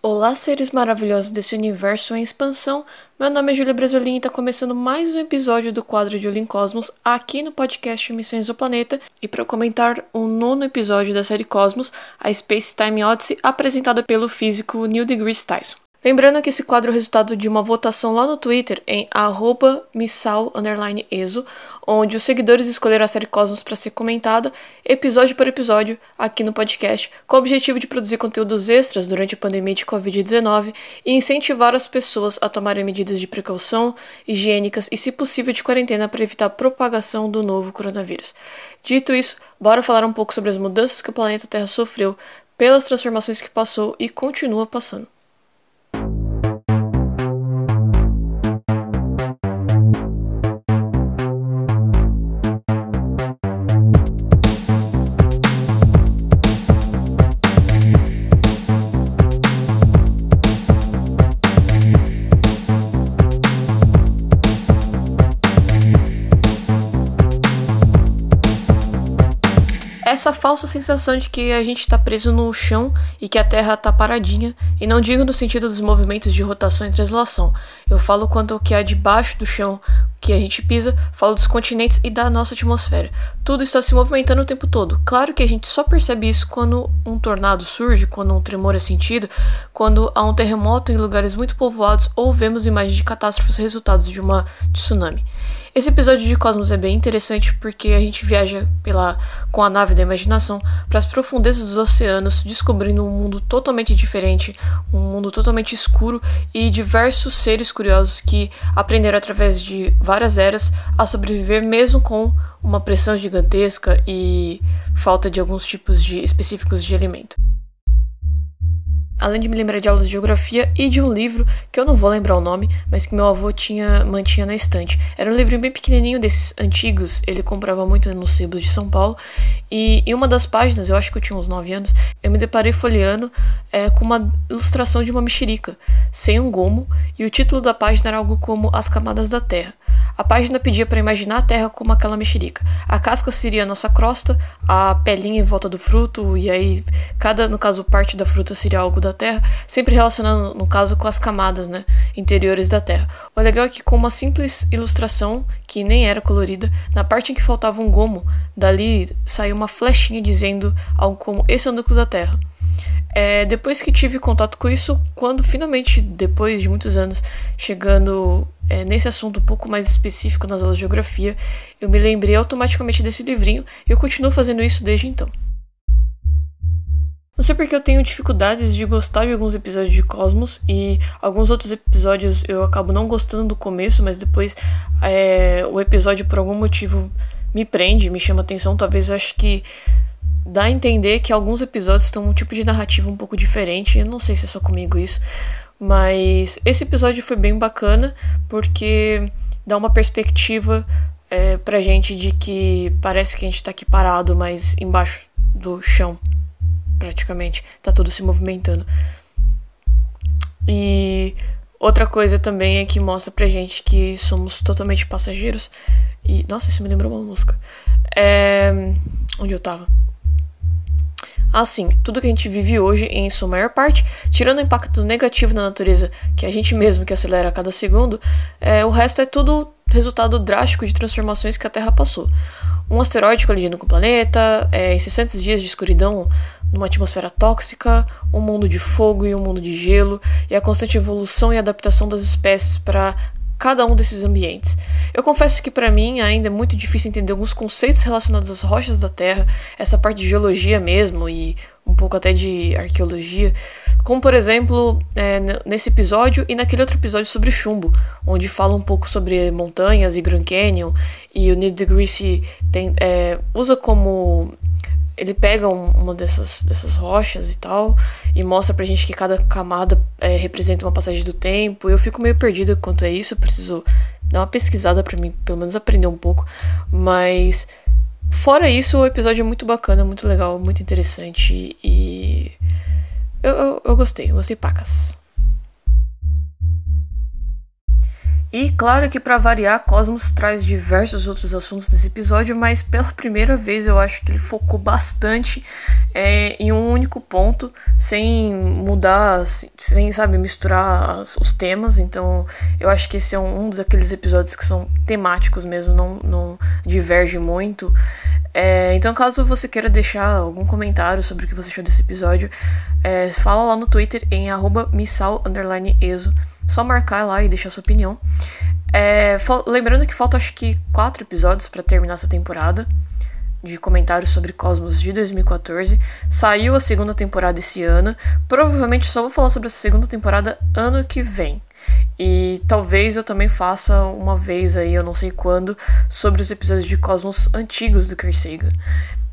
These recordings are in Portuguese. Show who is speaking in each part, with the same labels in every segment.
Speaker 1: Olá, seres maravilhosos desse universo em expansão. Meu nome é Julia Bresolin e está começando mais um episódio do quadro de Olin Cosmos aqui no podcast Missões do Planeta. E para comentar o nono episódio da série Cosmos, a Space Time Odyssey, apresentada pelo físico Neil deGrasse Tyson. Lembrando que esse quadro é o resultado de uma votação lá no Twitter em missal_eso, onde os seguidores escolheram a série Cosmos para ser comentada episódio por episódio aqui no podcast, com o objetivo de produzir conteúdos extras durante a pandemia de Covid-19 e incentivar as pessoas a tomarem medidas de precaução, higiênicas e, se possível, de quarentena para evitar a propagação do novo coronavírus. Dito isso, bora falar um pouco sobre as mudanças que o planeta Terra sofreu pelas transformações que passou e continua passando. Essa falsa sensação de que a gente está preso no chão e que a Terra está paradinha, e não digo no sentido dos movimentos de rotação e translação. Eu falo quanto ao que há debaixo do chão que a gente pisa, falo dos continentes e da nossa atmosfera. Tudo está se movimentando o tempo todo. Claro que a gente só percebe isso quando um tornado surge, quando um tremor é sentido, quando há um terremoto em lugares muito povoados ou vemos imagens de catástrofes resultados de uma tsunami. Esse episódio de Cosmos é bem interessante porque a gente viaja pela com a nave da imaginação para as profundezas dos oceanos, descobrindo um mundo totalmente diferente, um mundo totalmente escuro e diversos seres curiosos que aprenderam através de várias eras a sobreviver mesmo com uma pressão gigantesca e falta de alguns tipos de específicos de alimento além de me lembrar de aulas de geografia e de um livro que eu não vou lembrar o nome, mas que meu avô tinha mantinha na estante. Era um livrinho bem pequenininho desses antigos, ele comprava muito no sebo de São Paulo, e em uma das páginas, eu acho que eu tinha uns 9 anos, eu me deparei folheando é, com uma ilustração de uma mexerica, sem um gomo, e o título da página era algo como As Camadas da Terra. A página pedia para imaginar a Terra como aquela mexerica. A casca seria a nossa crosta, a pelinha em volta do fruto, e aí cada, no caso, parte da fruta seria algo da Terra, sempre relacionando, no caso, com as camadas né, interiores da Terra. O legal é que com uma simples ilustração, que nem era colorida, na parte em que faltava um gomo, dali saiu uma flechinha dizendo algo como esse é o núcleo da Terra. É, depois que tive contato com isso, quando finalmente, depois de muitos anos, chegando é, nesse assunto um pouco mais específico nas aulas de geografia, eu me lembrei automaticamente desse livrinho e eu continuo fazendo isso desde então. Não sei porque eu tenho dificuldades de gostar de alguns episódios de Cosmos e alguns outros episódios eu acabo não gostando do começo, mas depois é, o episódio por algum motivo me prende, me chama atenção. Talvez eu acho que dá a entender que alguns episódios têm um tipo de narrativa um pouco diferente. Eu não sei se é só comigo isso, mas esse episódio foi bem bacana porque dá uma perspectiva é, pra gente de que parece que a gente tá aqui parado, mas embaixo do chão, praticamente. Tá tudo se movimentando. E outra coisa também é que mostra pra gente que somos totalmente passageiros. E. Nossa, isso me lembrou uma música. É. Onde eu tava? Assim, tudo que a gente vive hoje, em sua maior parte, tirando o impacto negativo na natureza, que é a gente mesmo que acelera a cada segundo, é, o resto é tudo resultado drástico de transformações que a Terra passou. Um asteroide colidindo com o planeta, é, incessantes dias de escuridão numa atmosfera tóxica, um mundo de fogo e um mundo de gelo, e a constante evolução e adaptação das espécies para cada um desses ambientes. Eu confesso que para mim ainda é muito difícil entender alguns conceitos relacionados às rochas da Terra, essa parte de geologia mesmo e um pouco até de arqueologia, como por exemplo é, nesse episódio e naquele outro episódio sobre chumbo, onde fala um pouco sobre montanhas e Grand Canyon e o Neil deGrasse tem, é, usa como ele pega um, uma dessas, dessas rochas e tal e mostra pra gente que cada camada é, representa uma passagem do tempo. Eu fico meio perdida quanto a isso, preciso dar uma pesquisada para mim, pelo menos aprender um pouco. Mas fora isso, o episódio é muito bacana, muito legal, muito interessante e eu, eu, eu gostei, eu gostei pacas. E claro que para variar, Cosmos traz diversos outros assuntos nesse episódio, mas pela primeira vez eu acho que ele focou bastante é, em um único ponto, sem mudar, sem, sabe, misturar os temas. Então eu acho que esse é um, um daqueles episódios que são temáticos mesmo, não, não diverge muito. É, então, caso você queira deixar algum comentário sobre o que você achou desse episódio, é, fala lá no Twitter em missal_exo. Só marcar lá e deixar sua opinião. É, lembrando que faltam acho que quatro episódios para terminar essa temporada de comentários sobre Cosmos de 2014. Saiu a segunda temporada esse ano. Provavelmente só vou falar sobre essa segunda temporada ano que vem. E talvez eu também faça uma vez aí, eu não sei quando, sobre os episódios de Cosmos antigos do Kersega.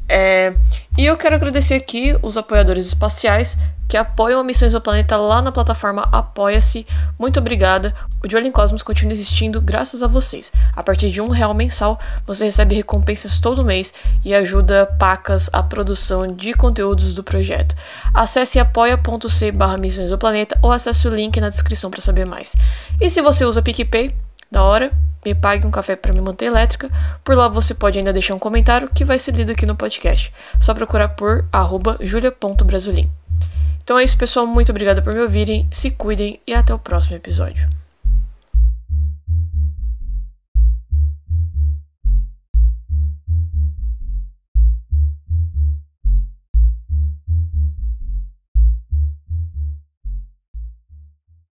Speaker 1: É, e eu quero agradecer aqui os apoiadores espaciais que apoiam a Missões do Planeta lá na plataforma Apoia-se. Muito obrigada. O De em Cosmos continua existindo graças a vocês. A partir de um real mensal, você recebe recompensas todo mês e ajuda Pacas a produção de conteúdos do projeto. Acesse apoia.c barra Missões do Planeta ou acesse o link na descrição para saber mais. E se você usa PicPay, da hora, me pague um café para me manter elétrica. Por lá você pode ainda deixar um comentário que vai ser lido aqui no podcast. Só procurar por julia.brasolim. Então é isso, pessoal. Muito obrigada por me ouvirem. Se cuidem e até o próximo episódio.